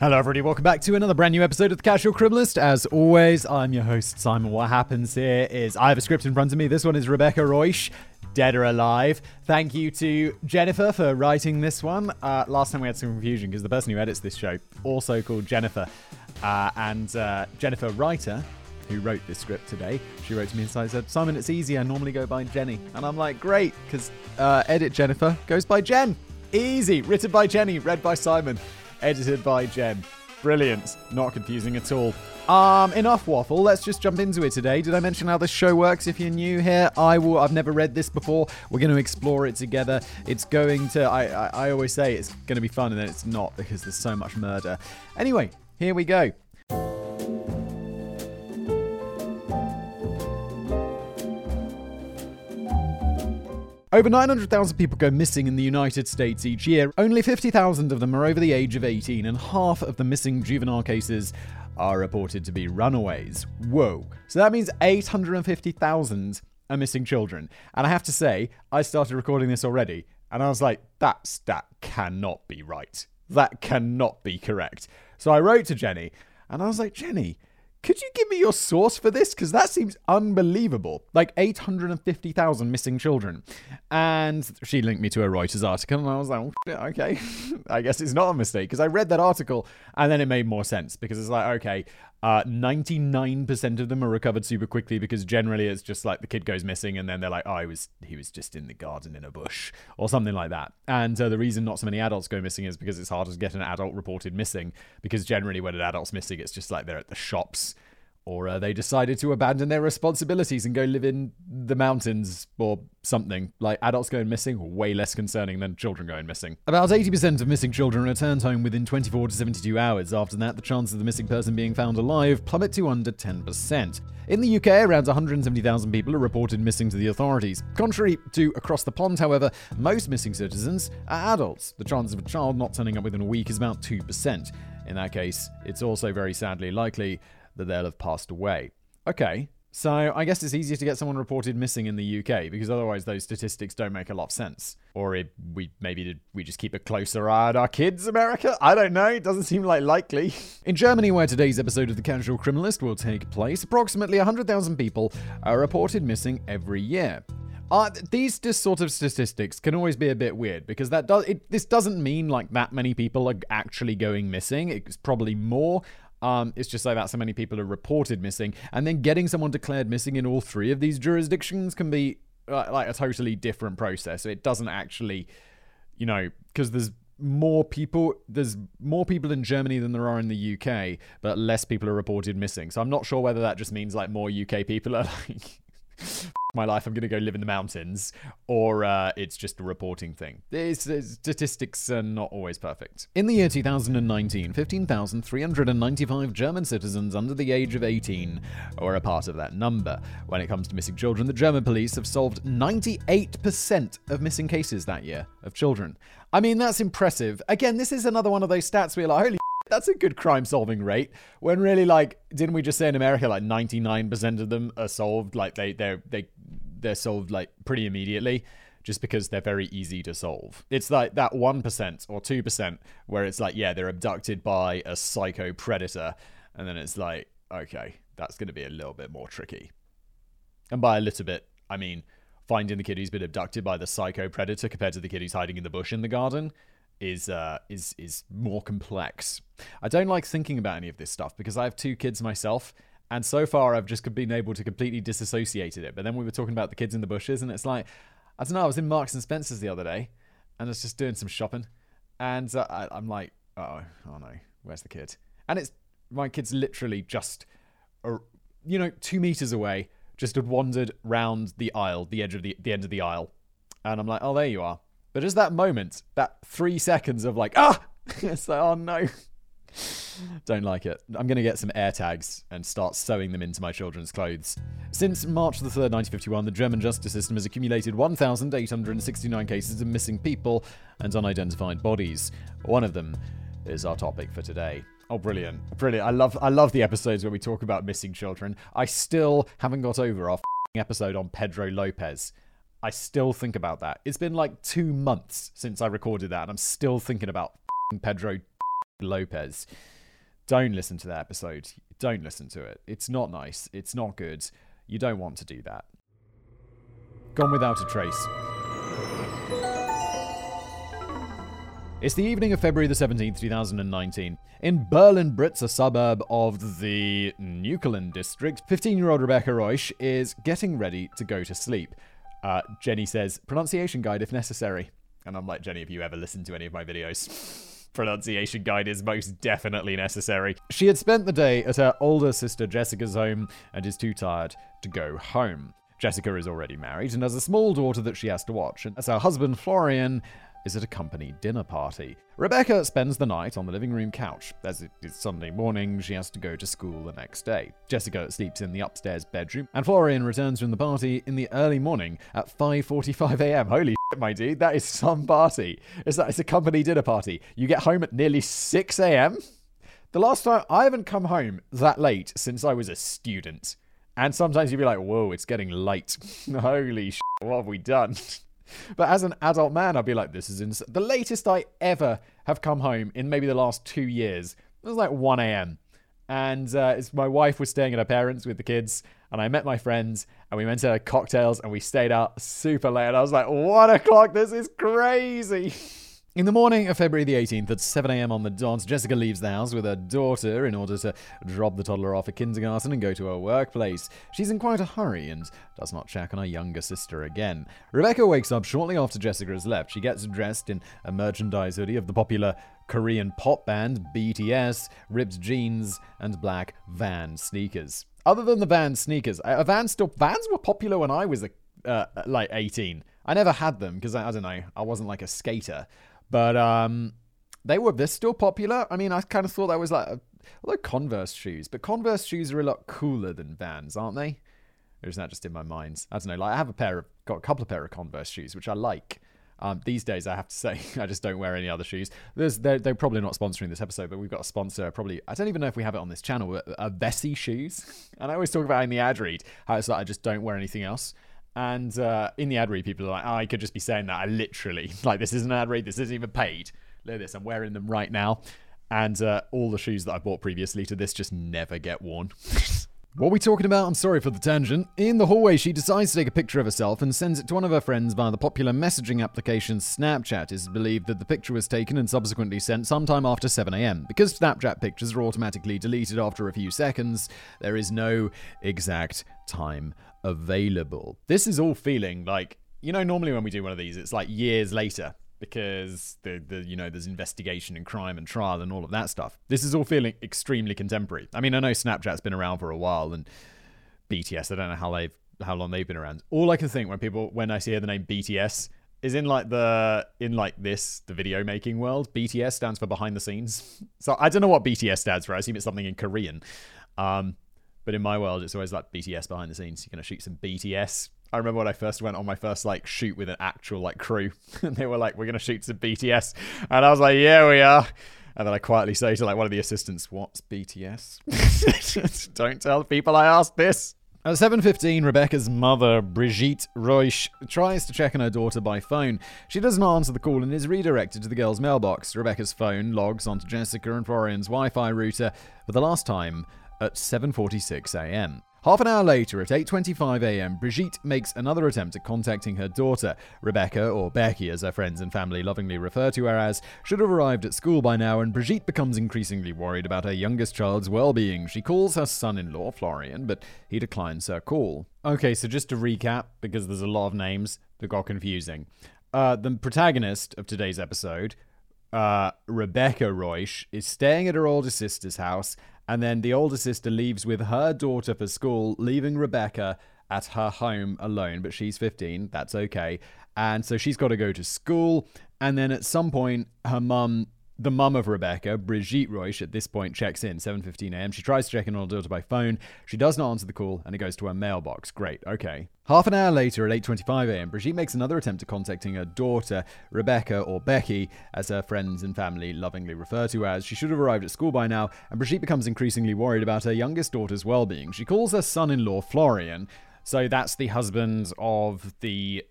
Hello, everybody. Welcome back to another brand new episode of The Casual Criminalist. As always, I'm your host, Simon. What happens here is I have a script in front of me. This one is Rebecca Reusch, Dead or Alive. Thank you to Jennifer for writing this one. Uh, last time we had some confusion because the person who edits this show, also called Jennifer, uh, and uh, Jennifer Writer, who wrote this script today, she wrote to me and said, Simon, it's easy. I normally go by Jenny. And I'm like, great, because uh, edit Jennifer goes by Jen. Easy. Written by Jenny, read by Simon edited by Jen. Brilliant. Not confusing at all. Um, enough waffle. Let's just jump into it today. Did I mention how this show works? If you're new here, I will. I've never read this before. We're going to explore it together. It's going to. I, I, I always say it's going to be fun, and then it's not because there's so much murder. Anyway, here we go. Over 900,000 people go missing in the United States each year. Only 50,000 of them are over the age of 18, and half of the missing juvenile cases are reported to be runaways. Whoa. So that means 850,000 are missing children. And I have to say, I started recording this already, and I was like, that's, that cannot be right. That cannot be correct. So I wrote to Jenny, and I was like, Jenny, could you give me your source for this? Because that seems unbelievable. Like 850,000 missing children. And she linked me to a Reuters article, and I was like, oh, okay, I guess it's not a mistake. Because I read that article, and then it made more sense. Because it's like, okay, uh, 99% of them are recovered super quickly because generally it's just like the kid goes missing and then they're like, oh, he was, he was just in the garden in a bush or something like that. And uh, the reason not so many adults go missing is because it's harder to get an adult reported missing because generally when an adult's missing, it's just like they're at the shops or uh, they decided to abandon their responsibilities and go live in the mountains or something. Like adults going missing, way less concerning than children going missing. About 80% of missing children returned home within 24 to 72 hours. After that, the chance of the missing person being found alive plummet to under 10%. In the UK, around 170,000 people are reported missing to the authorities. Contrary to across the pond, however, most missing citizens are adults. The chance of a child not turning up within a week is about 2%. In that case, it's also very sadly likely that they'll have passed away. Okay, so I guess it's easier to get someone reported missing in the UK because otherwise those statistics don't make a lot of sense. Or we maybe we just keep a closer eye on our kids, America. I don't know. It doesn't seem like likely. In Germany, where today's episode of The Casual Criminalist will take place, approximately 100,000 people are reported missing every year. Uh, these just sort of statistics can always be a bit weird because that does it, this doesn't mean like that many people are actually going missing. It's probably more, um, it's just like that so many people are reported missing. And then getting someone declared missing in all three of these jurisdictions can be uh, like a totally different process. So It doesn't actually, you know, because there's more people there's more people in Germany than there are in the UK, but less people are reported missing. So I'm not sure whether that just means like more UK people are like my life, I'm going to go live in the mountains, or uh, it's just a reporting thing. It's, it's, statistics are not always perfect. In the year 2019, 15,395 German citizens under the age of 18 were a part of that number. When it comes to missing children, the German police have solved 98% of missing cases that year of children. I mean, that's impressive. Again, this is another one of those stats you're like, holy that's a good crime solving rate. When really, like, didn't we just say in America, like 99% of them are solved? Like, they, they're, they, they're solved, like, pretty immediately just because they're very easy to solve. It's like that 1% or 2% where it's like, yeah, they're abducted by a psycho predator. And then it's like, okay, that's going to be a little bit more tricky. And by a little bit, I mean finding the kid who's been abducted by the psycho predator compared to the kid who's hiding in the bush in the garden is uh, is is more complex. I don't like thinking about any of this stuff because I have two kids myself, and so far I've just been able to completely disassociate it. But then we were talking about the kids in the bushes, and it's like I don't know. I was in Marks and Spencers the other day, and I was just doing some shopping, and uh, I, am like, oh, oh no, where's the kid? And it's my kid's literally just, you know, two meters away, just had wandered round the aisle, the edge of the the end of the aisle, and I'm like, oh, there you are. But just that moment, that three seconds of like, ah, it's like, oh no. Don't like it. I'm going to get some air tags and start sewing them into my children's clothes. Since March the 3rd, 1951, the German justice system has accumulated 1,869 cases of missing people and unidentified bodies. One of them is our topic for today. Oh, brilliant. Brilliant. I love I love the episodes where we talk about missing children. I still haven't got over our episode on Pedro Lopez. I still think about that. It's been like two months since I recorded that, and I'm still thinking about Pedro Lopez. Don't listen to that episode. Don't listen to it. It's not nice. It's not good. You don't want to do that. Gone without a trace. It's the evening of February the 17th, 2019. In Berlin-Britz, a suburb of the Neukölln district, 15-year-old Rebecca Reusch is getting ready to go to sleep. Uh, Jenny says, pronunciation guide if necessary. And I'm like, Jenny, have you ever listened to any of my videos? pronunciation guide is most definitely necessary. She had spent the day at her older sister Jessica's home and is too tired to go home. Jessica is already married and has a small daughter that she has to watch, and as her husband Florian is at a company dinner party. Rebecca spends the night on the living room couch. As it is Sunday morning, she has to go to school the next day. Jessica sleeps in the upstairs bedroom, and Florian returns from the party in the early morning at 5:45 a.m. Holy shit, my dude, that is some party. It's that it's a company dinner party. You get home at nearly 6 a.m. The last time I haven't come home that late since I was a student. And sometimes you'd be like, whoa, it's getting late. Holy shit, what have we done? But as an adult man, I'd be like, this is ins-. the latest I ever have come home in maybe the last two years. It was like 1 a.m. And uh, my wife was staying at her parents with the kids, and I met my friends, and we went to cocktails, and we stayed out super late. And I was like, one o'clock, this is crazy. In the morning of February the 18th at 7am on the dot, Jessica leaves the house with her daughter in order to drop the toddler off at kindergarten and go to her workplace. She's in quite a hurry and does not check on her younger sister again. Rebecca wakes up shortly after Jessica has left. She gets dressed in a merchandise hoodie of the popular Korean pop band BTS, ripped jeans, and black van sneakers. Other than the van sneakers, uh, van still vans were popular when I was uh, like 18. I never had them because I, I don't know, I wasn't like a skater. But um, they were they're still popular. I mean, I kind of thought that was like although Converse shoes, but Converse shoes are a lot cooler than Vans, aren't they? Or is that just in my mind? I don't know. Like I have a pair of got a couple of pair of Converse shoes which I like. Um, these days, I have to say, I just don't wear any other shoes. They're, they're, probably not sponsoring this episode, but we've got a sponsor. Probably, I don't even know if we have it on this channel. But uh, Vessi shoes, and I always talk about in the ad read how it's like I just don't wear anything else. And uh, in the ad read, people are like, oh, I could just be saying that. I literally, like, this isn't an ad read. This isn't even paid. Look at this. I'm wearing them right now. And uh, all the shoes that I bought previously to this just never get worn. What are we talking about? I'm sorry for the tangent. In the hallway, she decides to take a picture of herself and sends it to one of her friends via the popular messaging application Snapchat. It is believed that the picture was taken and subsequently sent sometime after 7am. Because Snapchat pictures are automatically deleted after a few seconds, there is no exact time available. This is all feeling like, you know, normally when we do one of these, it's like years later because the, the you know there's investigation and crime and trial and all of that stuff. This is all feeling extremely contemporary. I mean, I know Snapchat's been around for a while and BTS, I don't know how they've how long they've been around. All I can think when people when I see the name BTS is in like the in like this the video making world. BTS stands for behind the scenes. So I don't know what BTS stands for. I assume it's something in Korean. Um, but in my world, it's always like BTS behind the scenes. You're gonna shoot some BTS. I remember when I first went on my first like shoot with an actual like crew, and they were like, "We're gonna shoot some BTS," and I was like, "Yeah, we are." And then I quietly say to like one of the assistants, "What's BTS?" Don't tell people I asked this. At 7.15, Rebecca's mother, Brigitte Reusch, tries to check on her daughter by phone. She doesn't answer the call and is redirected to the girl's mailbox. Rebecca's phone logs onto Jessica and Florian's Wi-Fi router for the last time at 7:46 a.m. Half an hour later, at 8:25 a.m., Brigitte makes another attempt at contacting her daughter. Rebecca, or Becky as her friends and family lovingly refer to her as, should have arrived at school by now, and Brigitte becomes increasingly worried about her youngest child's well-being. She calls her son-in-law, Florian, but he declines her call. Okay, so just to recap, because there's a lot of names that got confusing. Uh, the protagonist of today's episode, uh, Rebecca Reusch, is staying at her older sister's house and then the older sister leaves with her daughter for school, leaving Rebecca at her home alone. But she's 15, that's okay. And so she's got to go to school. And then at some point, her mum The mum of Rebecca, Brigitte Reusch, at this point checks in 7:15 a.m. She tries to check in on her daughter by phone. She does not answer the call, and it goes to her mailbox. Great, okay. Half an hour later, at 8:25 a.m., Brigitte makes another attempt at contacting her daughter, Rebecca or Becky, as her friends and family lovingly refer to her as. She should have arrived at school by now, and Brigitte becomes increasingly worried about her youngest daughter's well-being. She calls her son-in-law Florian. So that's the husband of the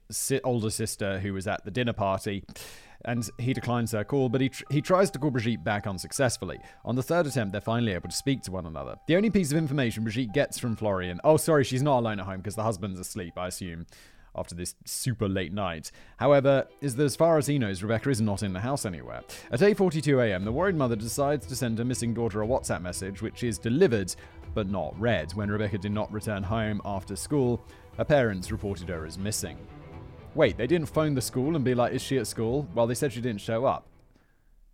older sister who was at the dinner party and he declines her call, but he, tr- he tries to call Brigitte back unsuccessfully. On the third attempt, they're finally able to speak to one another. The only piece of information Brigitte gets from Florian oh, sorry, she's not alone at home because the husband's asleep, I assume. After this super late night. However, is that as far as he knows, Rebecca is not in the house anywhere. At 8.42am, the worried mother decides to send her missing daughter a WhatsApp message, which is delivered but not read. When Rebecca did not return home after school, her parents reported her as missing. Wait, they didn't phone the school and be like, is she at school? Well, they said she didn't show up.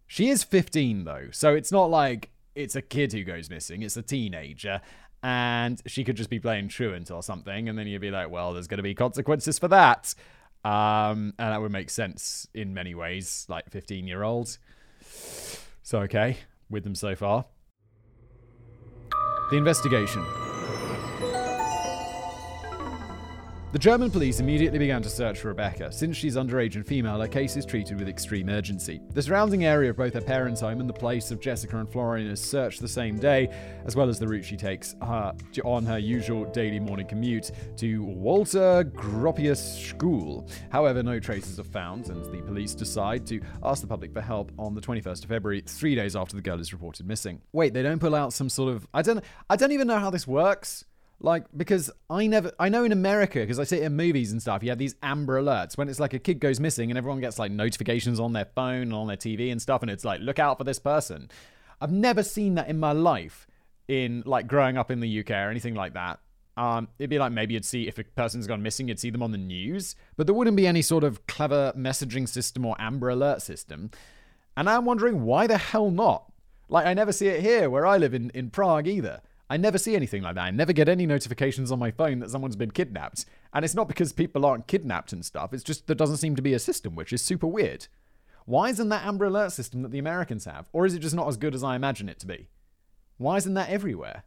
She is 15, though, so it's not like it's a kid who goes missing, it's a teenager. And she could just be playing truant or something, and then you'd be like, well, there's going to be consequences for that. Um, and that would make sense in many ways, like 15 year olds. So, okay, with them so far. The investigation. The German police immediately began to search for Rebecca. Since she's underage and female, her case is treated with extreme urgency. The surrounding area of both her parents' home and the place of Jessica and Florian is searched the same day, as well as the route she takes uh, on her usual daily morning commute to Walter Gropius School. However, no traces are found, and the police decide to ask the public for help on the 21st of February, three days after the girl is reported missing. Wait, they don't pull out some sort of I don't I don't even know how this works. Like, because I never, I know in America, because I see it in movies and stuff, you have these amber alerts when it's like a kid goes missing and everyone gets like notifications on their phone and on their TV and stuff, and it's like, look out for this person. I've never seen that in my life in like growing up in the UK or anything like that. Um, it'd be like maybe you'd see if a person's gone missing, you'd see them on the news, but there wouldn't be any sort of clever messaging system or amber alert system. And I'm wondering why the hell not? Like, I never see it here where I live in, in Prague either. I never see anything like that. I never get any notifications on my phone that someone's been kidnapped. And it's not because people aren't kidnapped and stuff, it's just there doesn't seem to be a system, which is super weird. Why isn't that Amber Alert system that the Americans have? Or is it just not as good as I imagine it to be? Why isn't that everywhere?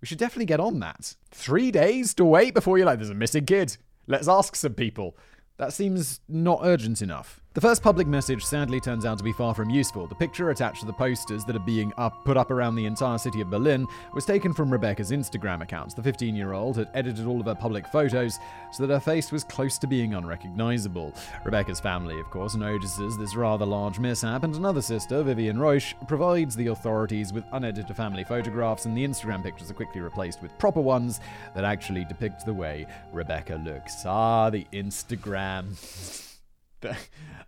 We should definitely get on that. Three days to wait before you're like, there's a missing kid. Let's ask some people. That seems not urgent enough. The first public message sadly turns out to be far from useful. The picture attached to the posters that are being up, put up around the entire city of Berlin was taken from Rebecca's Instagram account. The 15 year old had edited all of her public photos so that her face was close to being unrecognizable. Rebecca's family, of course, notices this rather large mishap, and another sister, Vivian Reusch, provides the authorities with unedited family photographs, and the Instagram pictures are quickly replaced with proper ones that actually depict the way Rebecca looks. Ah, the Instagram.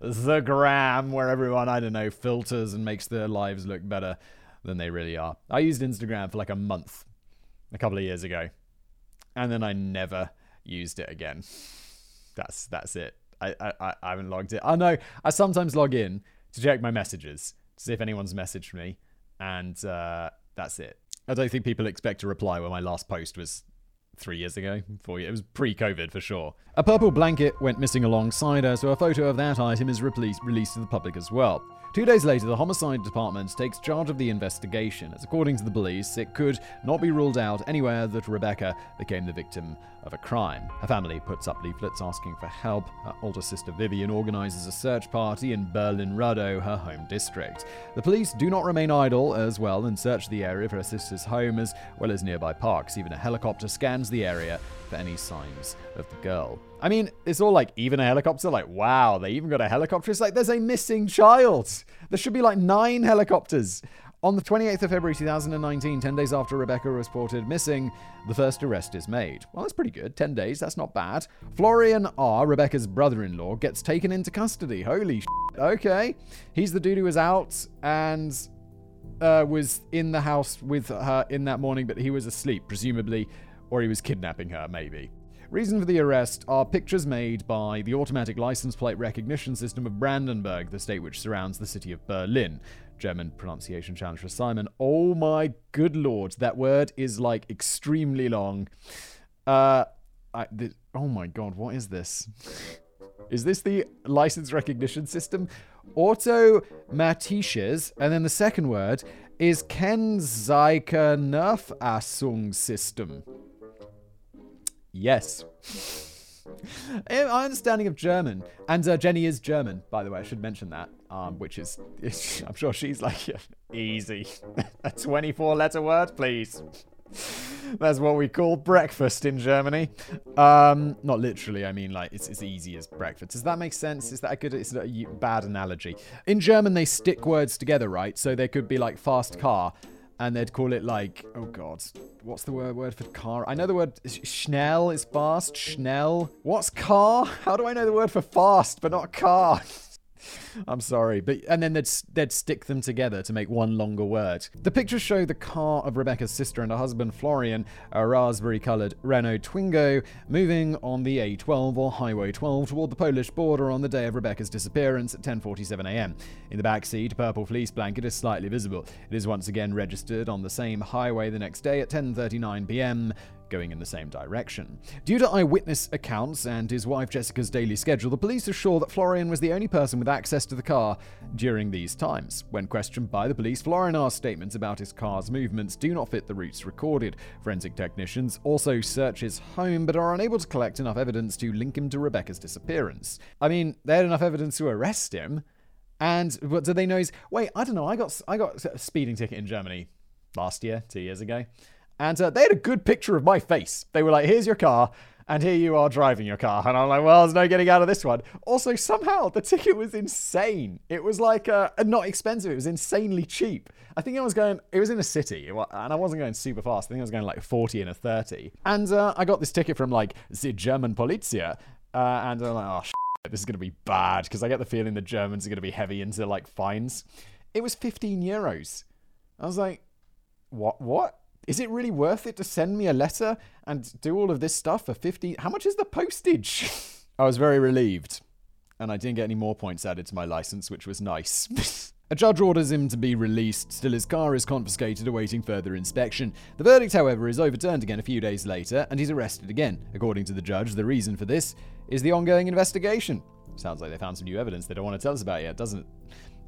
the, gram where everyone, I don't know, filters and makes their lives look better than they really are. I used Instagram for like a month a couple of years ago. And then I never used it again. That's that's it. I, I, I haven't logged it. I know I sometimes log in to check my messages to see if anyone's messaged me, and uh, that's it. I don't think people expect a reply when my last post was three years ago, four years. It was pre-COVID for sure. A purple blanket went missing alongside her, so a photo of that item is released, released to the public as well. Two days later, the homicide department takes charge of the investigation, as according to the police, it could not be ruled out anywhere that Rebecca became the victim of a crime. Her family puts up leaflets asking for help. Her older sister Vivian organizes a search party in Berlin-Rudow, her home district. The police do not remain idle as well and search the area for her sister's home as well as nearby parks. Even a helicopter scans the area for any signs of the girl. I mean, it's all like even a helicopter. Like, wow, they even got a helicopter. It's like there's a missing child. There should be like nine helicopters. On the 28th of February 2019, 10 days after Rebecca was reported missing, the first arrest is made. Well, that's pretty good. 10 days, that's not bad. Florian R., Rebecca's brother in law, gets taken into custody. Holy sh! Okay. He's the dude who was out and uh, was in the house with her in that morning, but he was asleep, presumably, or he was kidnapping her, maybe. Reason for the arrest are pictures made by the automatic license plate recognition system of Brandenburg, the state which surrounds the city of Berlin. German pronunciation challenge for Simon. Oh my good lord, that word is like extremely long. Uh, I, th- oh my god, what is this? Is this the license recognition system? automatisches, and then the second word is Kennzeichenerfassungssystem. Yes. My understanding of German, and uh, Jenny is German, by the way. I should mention that, um, which is, I'm sure she's like, yeah, easy. A 24 letter word, please. That's what we call breakfast in Germany. Um, not literally, I mean like it's as easy as breakfast. Does that make sense? Is that a good? It's a bad analogy. In German, they stick words together, right? So there could be like fast car, and they'd call it like oh god, what's the word word for car? I know the word schnell is fast. Schnell. What's car? How do I know the word for fast but not car? I'm sorry, but and then they'd they'd stick them together to make one longer word. The pictures show the car of Rebecca's sister and her husband Florian, a raspberry-colored Renault Twingo, moving on the A12 or Highway 12 toward the Polish border on the day of Rebecca's disappearance at 10:47 a.m. In the back seat, a purple fleece blanket is slightly visible. It is once again registered on the same highway the next day at 10:39 p.m going in the same direction. Due to eyewitness accounts and his wife Jessica's daily schedule, the police are sure that Florian was the only person with access to the car during these times. When questioned by the police, Florian's statements about his car's movements do not fit the routes recorded. Forensic technicians also search his home but are unable to collect enough evidence to link him to Rebecca's disappearance. I mean, they had enough evidence to arrest him. And what do they know? Is wait, I don't know. I got I got a speeding ticket in Germany last year, two years ago. And uh, they had a good picture of my face. They were like, here's your car, and here you are driving your car. And I'm like, well, there's no getting out of this one. Also, somehow the ticket was insane. It was like, uh, not expensive, it was insanely cheap. I think I was going, it was in a city, and I wasn't going super fast. I think I was going like 40 and a 30. And uh, I got this ticket from like the German Polizia, uh, and I'm like, oh, shit, this is going to be bad, because I get the feeling the Germans are going to be heavy into like fines. It was 15 euros. I was like, what? What? Is it really worth it to send me a letter and do all of this stuff for 50? How much is the postage? I was very relieved, and I didn't get any more points added to my license, which was nice. A judge orders him to be released, still his car is confiscated awaiting further inspection. The verdict, however, is overturned again a few days later, and he's arrested again. According to the judge, the reason for this is the ongoing investigation. Sounds like they found some new evidence they don't want to tell us about yet, doesn't it?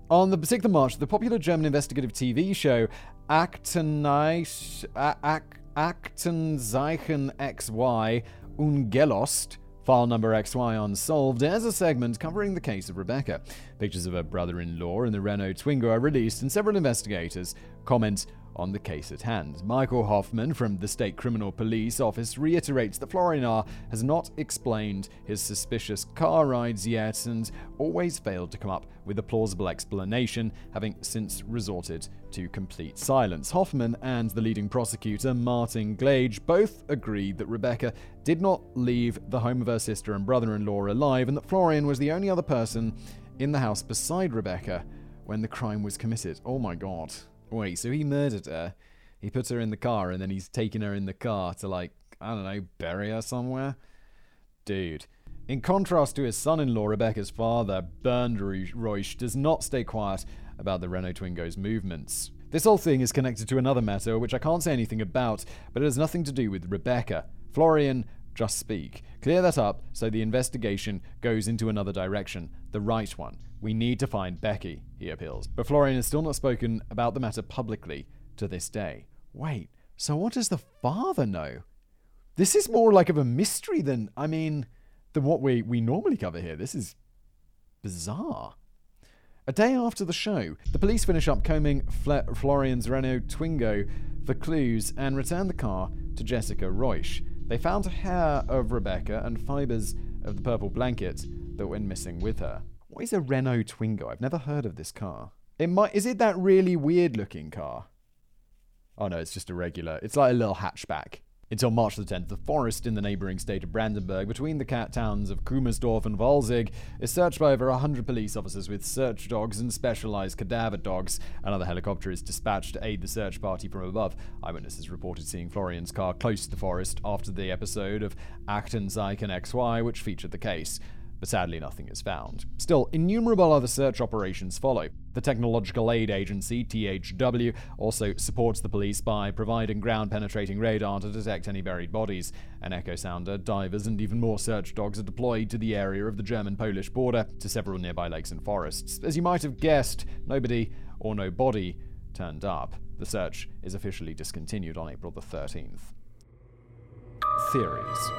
On the 6th of March, the popular German investigative TV show Aktenreich- A- Ak- Aktenzeichen XY Ungelost, file number XY Unsolved, as a segment covering the case of Rebecca. Pictures of her brother in law and the Renault Twingo are released, and several investigators comment on the case at hand. Michael Hoffman from the State Criminal Police Office reiterates that Florian R. has not explained his suspicious car rides yet and always failed to come up with a plausible explanation, having since resorted to complete silence. Hoffman and the leading prosecutor, Martin Glage, both agreed that Rebecca did not leave the home of her sister and brother in law alive and that Florian was the only other person in the house beside Rebecca when the crime was committed. Oh my god. Wait, so he murdered her. He put her in the car and then he's taking her in the car to, like, I don't know, bury her somewhere? Dude. In contrast to his son in law, Rebecca's father, Bernd Reusch, does not stay quiet about the Renault Twingo's movements. This whole thing is connected to another matter which I can't say anything about, but it has nothing to do with Rebecca. Florian, just speak. Clear that up so the investigation goes into another direction, the right one. We need to find Becky, he appeals. But Florian has still not spoken about the matter publicly to this day. Wait, so what does the father know? This is more like of a mystery than, I mean, than what we, we normally cover here. This is bizarre. A day after the show, the police finish up combing Fle- Florian's Renault Twingo for clues and return the car to Jessica Reusch. They found hair of Rebecca and fibers of the purple blanket that went missing with her. What is a Renault Twingo? I've never heard of this car. It might is it that really weird looking car? Oh no, it's just a regular. It's like a little hatchback. Until March the 10th, the forest in the neighboring state of Brandenburg, between the cat towns of Kummersdorf and Wolzig, is searched by over 100 police officers with search dogs and specialized cadaver dogs. Another helicopter is dispatched to aid the search party from above. Eyewitnesses reported seeing Florian's car close to the forest after the episode of Aktenzeichen XY, which featured the case. But sadly nothing is found. Still, innumerable other search operations follow. The Technological Aid Agency, THW, also supports the police by providing ground penetrating radar to detect any buried bodies. An echo sounder, divers, and even more search dogs are deployed to the area of the German Polish border to several nearby lakes and forests. As you might have guessed, nobody or no body turned up. The search is officially discontinued on April the 13th. Theories.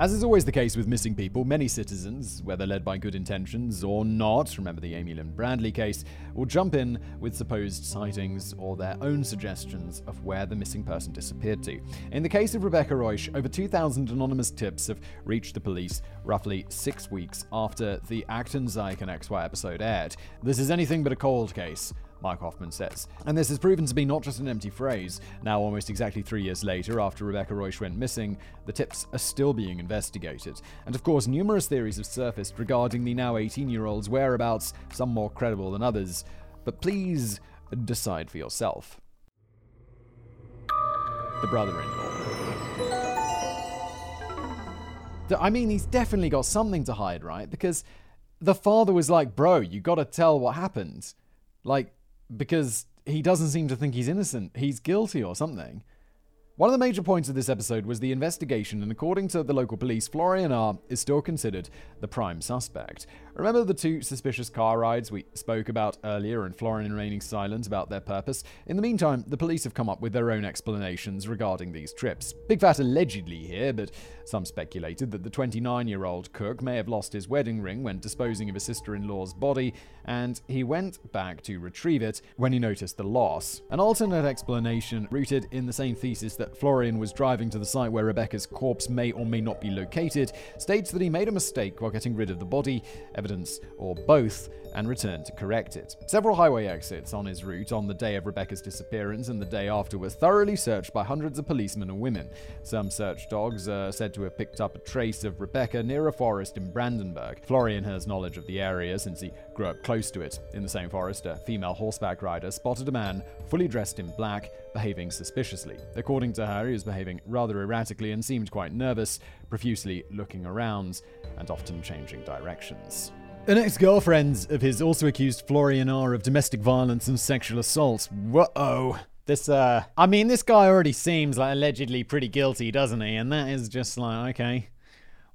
As is always the case with missing people, many citizens, whether led by good intentions or not, remember the Amy Lynn Bradley case, will jump in with supposed sightings or their own suggestions of where the missing person disappeared to. In the case of Rebecca Reusch, over 2,000 anonymous tips have reached the police roughly six weeks after the Aktenzeichen XY episode aired. This is anything but a cold case. Mike Hoffman says. And this has proven to be not just an empty phrase. Now, almost exactly three years later, after Rebecca Reusch went missing, the tips are still being investigated. And of course, numerous theories have surfaced regarding the now 18 year old's whereabouts, some more credible than others. But please decide for yourself. The brother in law. I mean, he's definitely got something to hide, right? Because the father was like, bro, you gotta tell what happened. Like, because he doesn't seem to think he's innocent. He's guilty or something. One of the major points of this episode was the investigation, and according to the local police, Florian R. is still considered the prime suspect. Remember the two suspicious car rides we spoke about earlier and Florian remaining silent about their purpose? In the meantime, the police have come up with their own explanations regarding these trips. Big fat allegedly here, but some speculated that the 29 year old cook may have lost his wedding ring when disposing of his sister in law's body, and he went back to retrieve it when he noticed the loss. An alternate explanation, rooted in the same thesis that Florian was driving to the site where Rebecca's corpse may or may not be located, states that he made a mistake while getting rid of the body evidence, or both, and returned to correct it. Several highway exits on his route on the day of Rebecca's disappearance and the day after were thoroughly searched by hundreds of policemen and women. Some search dogs are said to have picked up a trace of Rebecca near a forest in Brandenburg. Florian has knowledge of the area since he grew up close to it. In the same forest, a female horseback rider spotted a man fully dressed in black, behaving suspiciously. According to her, he was behaving rather erratically and seemed quite nervous, profusely looking around and often changing directions. An ex girlfriend of his also accused Florian R. of domestic violence and sexual assault. Whoa. This, uh, I mean, this guy already seems like allegedly pretty guilty, doesn't he? And that is just like, okay.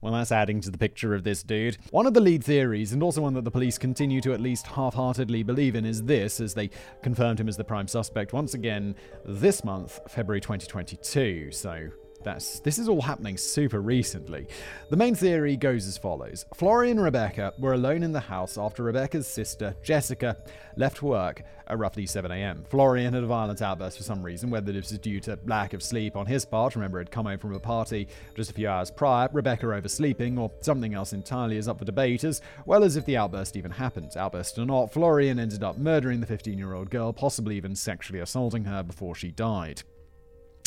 Well, that's adding to the picture of this dude. One of the lead theories, and also one that the police continue to at least half heartedly believe in, is this, as they confirmed him as the prime suspect once again this month, February 2022. So, that's, this is all happening super recently. The main theory goes as follows Florian and Rebecca were alone in the house after Rebecca's sister, Jessica, left work at roughly 7am. Florian had a violent outburst for some reason, whether this was due to lack of sleep on his part, remember he'd come home from a party just a few hours prior, Rebecca oversleeping, or something else entirely is up for debate, as well as if the outburst even happened. Outburst or not, Florian ended up murdering the 15 year old girl, possibly even sexually assaulting her before she died.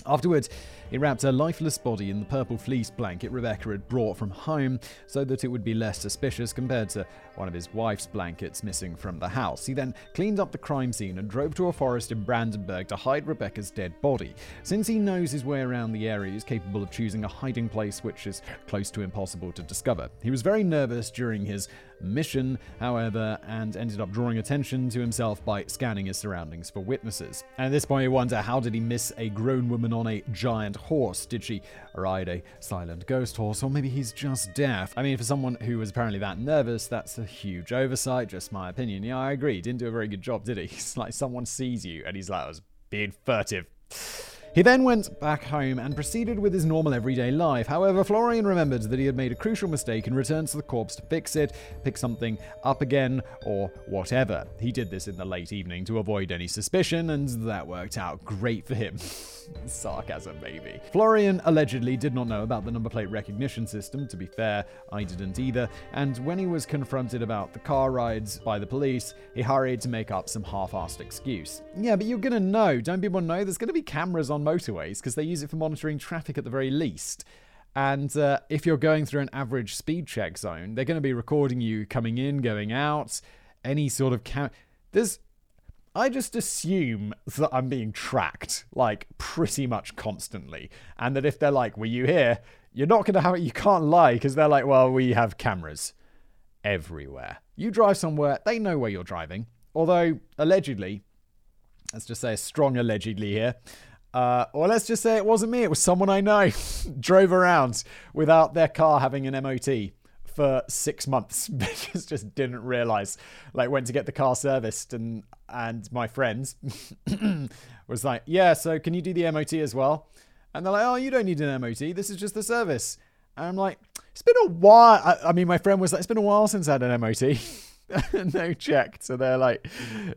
Afterwards, he wrapped her lifeless body in the purple fleece blanket Rebecca had brought from home so that it would be less suspicious compared to one of his wife's blankets missing from the house. He then cleaned up the crime scene and drove to a forest in Brandenburg to hide Rebecca's dead body. Since he knows his way around the area, he's capable of choosing a hiding place which is close to impossible to discover. He was very nervous during his mission, however, and ended up drawing attention to himself by scanning his surroundings for witnesses. And at this point, you wonder how did he miss a grown woman on a giant horse? Did she ride a silent ghost horse, or maybe he's just deaf? I mean, for someone who was apparently that nervous, that's a huge oversight, just my opinion. Yeah, I agree. Didn't do a very good job, did he? It's like someone sees you and he's like, I was being furtive. He then went back home and proceeded with his normal everyday life. However, Florian remembered that he had made a crucial mistake and returned to the corpse to fix it, pick something up again, or whatever. He did this in the late evening to avoid any suspicion, and that worked out great for him. Sarcasm, maybe. Florian allegedly did not know about the number plate recognition system. To be fair, I didn't either. And when he was confronted about the car rides by the police, he hurried to make up some half assed excuse. Yeah, but you're gonna know. Don't people know there's gonna be cameras on motorways because they use it for monitoring traffic at the very least. And uh, if you're going through an average speed check zone, they're going to be recording you coming in, going out, any sort of cam. There's I just assume that I'm being tracked, like, pretty much constantly. And that if they're like, were you here? you're not going to have it. You can't lie because they're like, well, we have cameras everywhere. You drive somewhere, they know where you're driving. Although, allegedly, let's just say a strong allegedly here, uh, or let's just say it wasn't me, it was someone I know, drove around without their car having an MOT for six months because just didn't realize. Like went to get the car serviced and and my friends was like, yeah, so can you do the MOT as well? And they're like, oh, you don't need an MOT. This is just the service. And I'm like, it's been a while. I, I mean, my friend was like, it's been a while since I had an MOT. no checked. So they're like,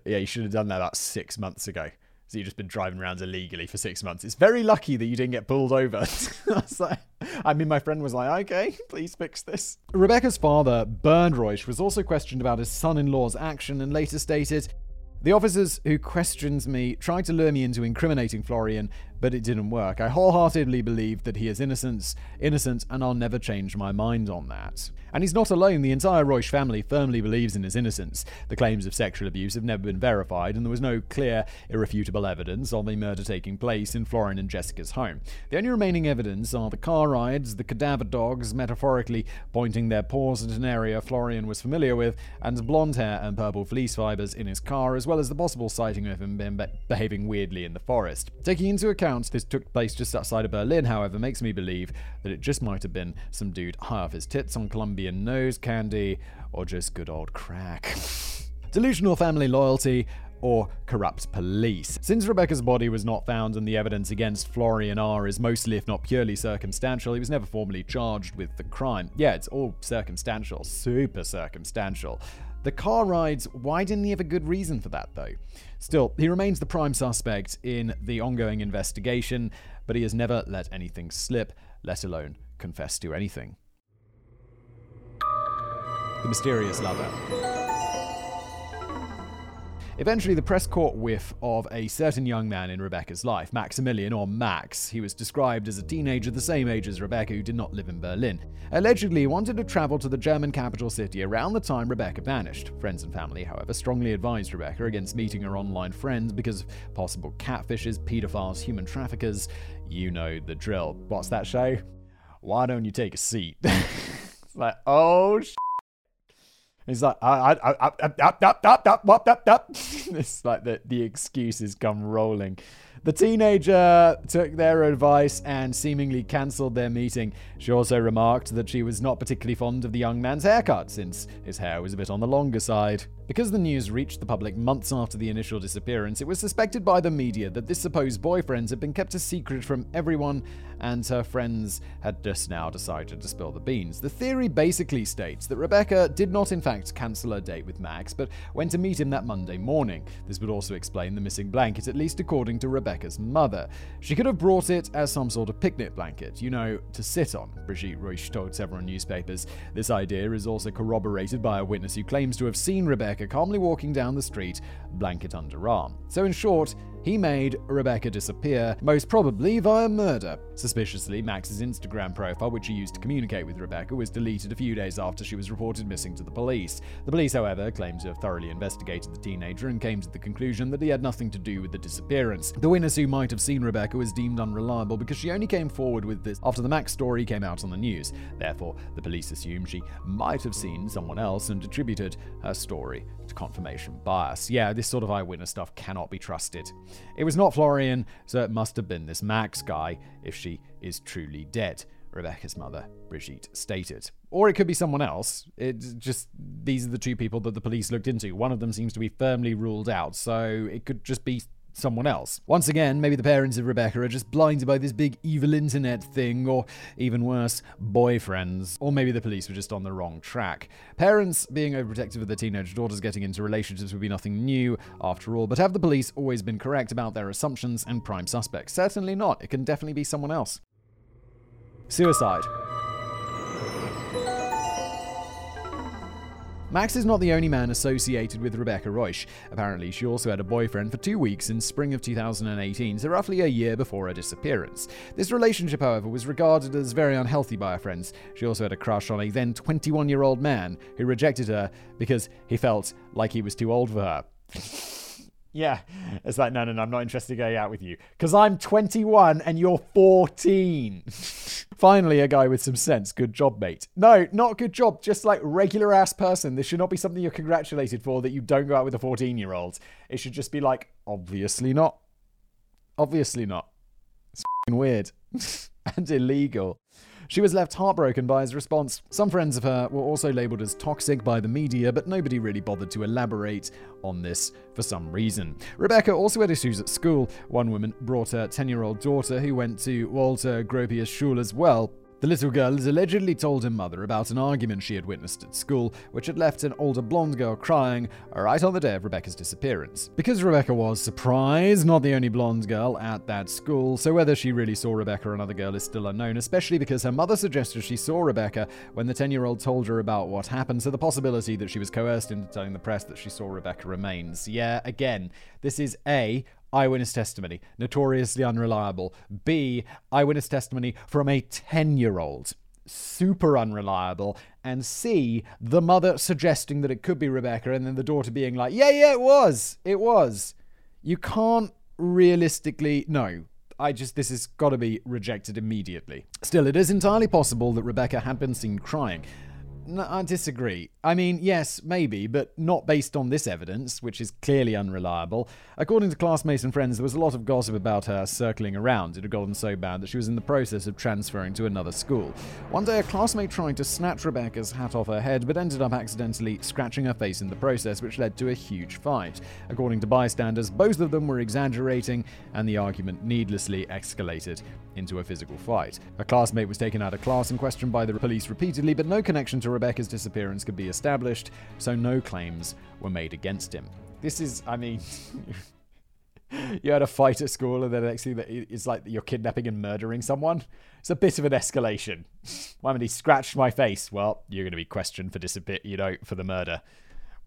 yeah, you should have done that about six months ago. So you've just been driving around illegally for six months. It's very lucky that you didn't get pulled over. I, like, I mean, my friend was like, okay, please fix this. Rebecca's father, Bernd Reusch, was also questioned about his son in law's action and later stated, the officers who questioned me tried to lure me into incriminating Florian, but it didn't work. I wholeheartedly believe that he is innocent, innocent, and I'll never change my mind on that. And he's not alone. The entire Reusch family firmly believes in his innocence. The claims of sexual abuse have never been verified, and there was no clear, irrefutable evidence of a murder taking place in Florian and Jessica's home. The only remaining evidence are the car rides, the cadaver dogs metaphorically pointing their paws at an area Florian was familiar with, and blonde hair and purple fleece fibers in his car, as well as the possible sighting of him behaving weirdly in the forest. Taking into account this took place just outside of Berlin, however, makes me believe that it just might have been some dude high off his tits on Colombian nose candy, or just good old crack. Delusional family loyalty, or corrupt police. Since Rebecca's body was not found and the evidence against Florian R is mostly, if not purely, circumstantial, he was never formally charged with the crime. Yeah, it's all circumstantial, super circumstantial. The car rides, why didn't he have a good reason for that, though? Still, he remains the prime suspect in the ongoing investigation, but he has never let anything slip, let alone confess to anything the mysterious lover. Eventually, the press caught whiff of a certain young man in Rebecca's life, Maximilian, or Max. He was described as a teenager the same age as Rebecca, who did not live in Berlin. Allegedly, he wanted to travel to the German capital city around the time Rebecca vanished. Friends and family, however, strongly advised Rebecca against meeting her online friends because of possible catfishes, pedophiles, human traffickers. You know the drill. What's that show? Why don't you take a seat? like, oh, sh- He's like, I, I, I, I, up. it's like the, the excuses come rolling. The teenager took their advice and seemingly cancelled their meeting. She also remarked that she was not particularly fond of the young man's haircut, since his hair was a bit on the longer side. Because the news reached the public months after the initial disappearance, it was suspected by the media that this supposed boyfriend had been kept a secret from everyone, and her friends had just now decided to spill the beans. The theory basically states that Rebecca did not, in fact, cancel her date with Max, but went to meet him that Monday morning. This would also explain the missing blanket, at least according to Rebecca's mother. She could have brought it as some sort of picnic blanket, you know, to sit on, Brigitte Reusch told several newspapers. This idea is also corroborated by a witness who claims to have seen Rebecca calmly walking down the street, blanket under arm. So, in short, he made Rebecca disappear, most probably via murder. Suspiciously, Max's Instagram profile, which he used to communicate with Rebecca, was deleted a few days after she was reported missing to the police. The police, however, claimed to have thoroughly investigated the teenager and came to the conclusion that he had nothing to do with the disappearance. The witness who might have seen Rebecca was deemed unreliable because she only came forward with this after the Max story came out on the news. Therefore, the police assumed she might have seen someone else and attributed her story to confirmation bias. Yeah, this sort of eyewitness stuff cannot be trusted. It was not Florian, so it must have been this Max guy if she is truly dead. Rebecca's mother, Brigitte, stated. Or it could be someone else. It's just these are the two people that the police looked into. One of them seems to be firmly ruled out, so it could just be someone else. Once again, maybe the parents of Rebecca are just blinded by this big evil internet thing, or even worse, boyfriends. Or maybe the police were just on the wrong track. Parents being overprotective of their teenage daughters getting into relationships would be nothing new, after all, but have the police always been correct about their assumptions and prime suspects? Certainly not. It can definitely be someone else. Suicide. Max is not the only man associated with Rebecca Reusch. Apparently, she also had a boyfriend for two weeks in spring of 2018, so roughly a year before her disappearance. This relationship, however, was regarded as very unhealthy by her friends. She also had a crush on a then 21 year old man who rejected her because he felt like he was too old for her. Yeah. It's like, no, no, no, I'm not interested in going out with you. Because I'm 21 and you're 14. Finally, a guy with some sense. Good job, mate. No, not good job. Just like regular ass person. This should not be something you're congratulated for that you don't go out with a 14 year old. It should just be like, obviously not. Obviously not. It's weird and illegal. She was left heartbroken by his response. Some friends of her were also labelled as toxic by the media, but nobody really bothered to elaborate on this for some reason. Rebecca also had issues at school. One woman brought her 10 year old daughter, who went to Walter Gropius Schule as well, the little girl has allegedly told her mother about an argument she had witnessed at school, which had left an older blonde girl crying right on the day of Rebecca's disappearance. Because Rebecca was, surprised, not the only blonde girl at that school, so whether she really saw Rebecca or another girl is still unknown, especially because her mother suggested she saw Rebecca when the 10 year old told her about what happened, so the possibility that she was coerced into telling the press that she saw Rebecca remains. Yeah, again, this is A, eyewitness testimony, notoriously unreliable. B, eyewitness testimony from a 10 year old, super unreliable. And C, the mother suggesting that it could be Rebecca, and then the daughter being like, yeah, yeah, it was. It was. You can't realistically. No. I just, this has got to be rejected immediately. Still, it is entirely possible that Rebecca had been seen crying. No, I disagree. I mean, yes, maybe, but not based on this evidence, which is clearly unreliable. According to classmates and friends, there was a lot of gossip about her circling around. It had gotten so bad that she was in the process of transferring to another school. One day, a classmate tried to snatch Rebecca's hat off her head, but ended up accidentally scratching her face in the process, which led to a huge fight. According to bystanders, both of them were exaggerating, and the argument needlessly escalated into a physical fight. A classmate was taken out of class and questioned by the police repeatedly, but no connection to Rebecca's disappearance could be established, so no claims were made against him. This is, I mean. you had a fight at school, and then the next thing that it's like you're kidnapping and murdering someone. It's a bit of an escalation. Why haven't he scratched my face? Well, you're going to be questioned for disappear, you know, for the murder.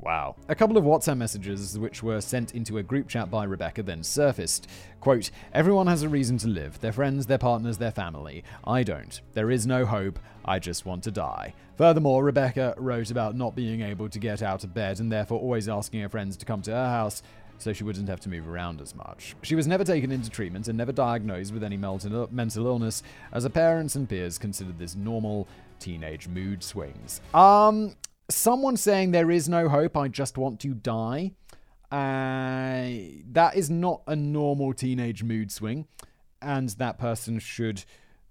Wow. A couple of WhatsApp messages which were sent into a group chat by Rebecca then surfaced. Quote, Everyone has a reason to live. Their friends, their partners, their family. I don't. There is no hope. I just want to die. Furthermore, Rebecca wrote about not being able to get out of bed and therefore always asking her friends to come to her house so she wouldn't have to move around as much. She was never taken into treatment and never diagnosed with any mental illness, as her parents and peers considered this normal teenage mood swings. Um, someone saying there is no hope, I just want to die. Uh, that is not a normal teenage mood swing, and that person should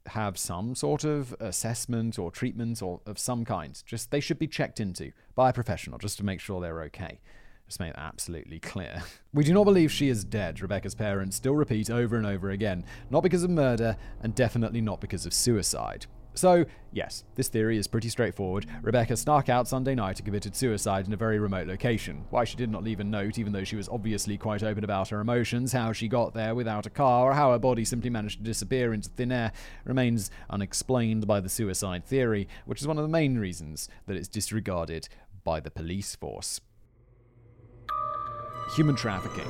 have some sort of assessment or treatment or of some kind. Just they should be checked into by a professional just to make sure they're okay. Just make that absolutely clear. We do not believe she is dead, Rebecca's parents still repeat over and over again, not because of murder, and definitely not because of suicide. So, yes, this theory is pretty straightforward. Rebecca snuck out Sunday night and committed suicide in a very remote location. Why she did not leave a note, even though she was obviously quite open about her emotions, how she got there without a car, or how her body simply managed to disappear into thin air, remains unexplained by the suicide theory, which is one of the main reasons that it's disregarded by the police force. Human trafficking.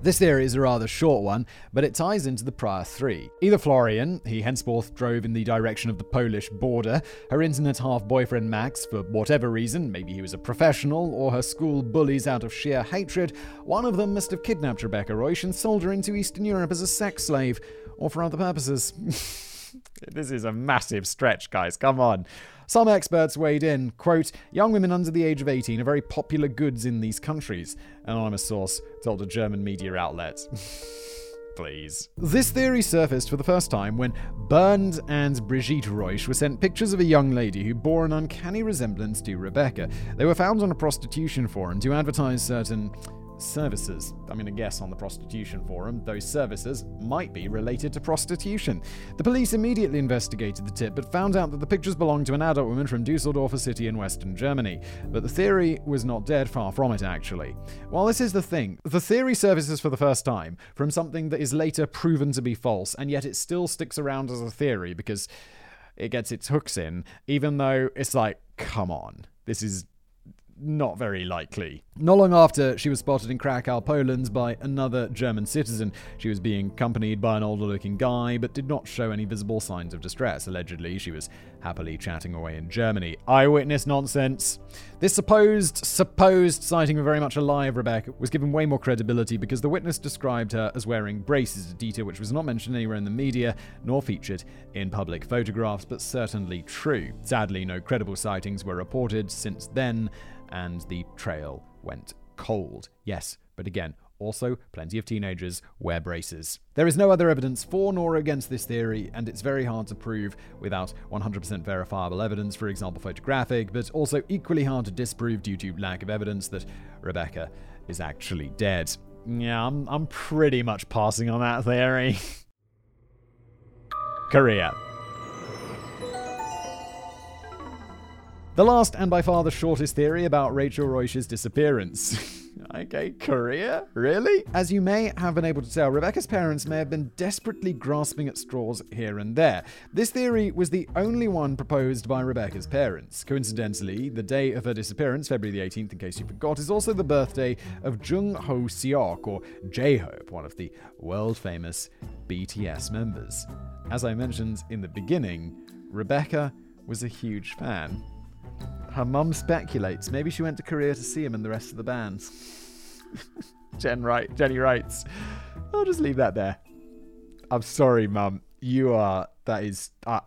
This theory is a rather short one, but it ties into the prior three. Either Florian, he henceforth drove in the direction of the Polish border, her internet half boyfriend Max, for whatever reason, maybe he was a professional, or her school bullies out of sheer hatred, one of them must have kidnapped Rebecca Reusch and sold her into Eastern Europe as a sex slave, or for other purposes. this is a massive stretch, guys, come on. Some experts weighed in, quote, young women under the age of 18 are very popular goods in these countries, an anonymous source told a German media outlet. Please. This theory surfaced for the first time when Bernd and Brigitte Reusch were sent pictures of a young lady who bore an uncanny resemblance to Rebecca. They were found on a prostitution forum to advertise certain services. I mean, I guess on the prostitution forum, those services might be related to prostitution. The police immediately investigated the tip, but found out that the pictures belonged to an adult woman from Dusseldorf, a city in western Germany. But the theory was not dead, far from it, actually. Well, this is the thing the theory surfaces for the first time from something that is later proven to be false, and yet it still sticks around as a theory because it gets its hooks in, even though it's like, come on, this is not very likely. Not long after, she was spotted in Krakow, Poland by another German citizen. She was being accompanied by an older looking guy, but did not show any visible signs of distress. Allegedly, she was happily chatting away in Germany. Eyewitness nonsense. This supposed, supposed sighting of very much alive Rebecca was given way more credibility because the witness described her as wearing braces, a detail which was not mentioned anywhere in the media nor featured in public photographs, but certainly true. Sadly, no credible sightings were reported since then, and the trail went cold. Yes, but again, also, plenty of teenagers wear braces. There is no other evidence for nor against this theory, and it's very hard to prove without 100% verifiable evidence, for example, photographic, but also equally hard to disprove due to lack of evidence that Rebecca is actually dead. Yeah, I'm, I'm pretty much passing on that theory. Korea. The last and by far the shortest theory about Rachel Reusch's disappearance. okay, Korea? Really? As you may have been able to tell, Rebecca's parents may have been desperately grasping at straws here and there. This theory was the only one proposed by Rebecca's parents. Coincidentally, the day of her disappearance, February the 18th, in case you forgot, is also the birthday of Jung Ho Seok, or J Hope, one of the world famous BTS members. As I mentioned in the beginning, Rebecca was a huge fan. Her mum speculates maybe she went to Korea to see him and the rest of the band. Jen right, Jenny writes. I'll just leave that there. I'm sorry, mum. You are. That is. Uh,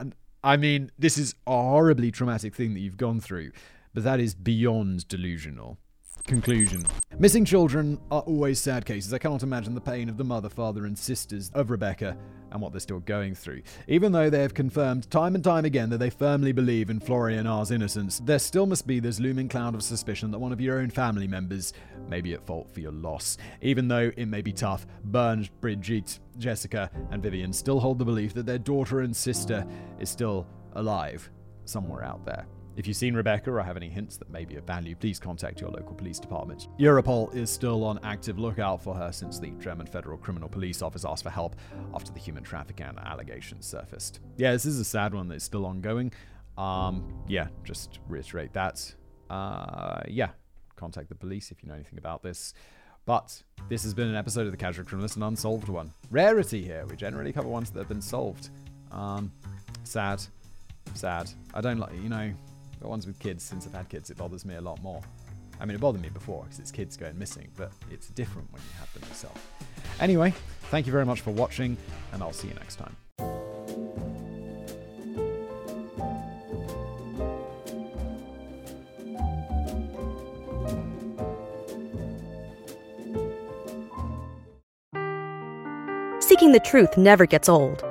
I mean, this is a horribly traumatic thing that you've gone through, but that is beyond delusional. Conclusion Missing children are always sad cases. I cannot imagine the pain of the mother, father, and sisters of Rebecca and what they're still going through. Even though they have confirmed time and time again that they firmly believe in Florian R's innocence, there still must be this looming cloud of suspicion that one of your own family members may be at fault for your loss. Even though it may be tough, Bernd, Brigitte, Jessica, and Vivian still hold the belief that their daughter and sister is still alive somewhere out there. If you've seen Rebecca or have any hints that may be of value, please contact your local police department. Europol is still on active lookout for her since the German Federal Criminal Police Office asked for help after the human trafficking allegations surfaced. Yeah, this is a sad one that's still ongoing. Um, yeah, just reiterate that. Uh, yeah, contact the police if you know anything about this. But this has been an episode of The Casual Criminalist, an unsolved one. Rarity here. We generally cover ones that have been solved. Um, sad. Sad. I don't like, you know, the ones with kids, since I've had kids, it bothers me a lot more. I mean, it bothered me before because it's kids going missing, but it's different when you have them yourself. Anyway, thank you very much for watching, and I'll see you next time. Seeking the truth never gets old.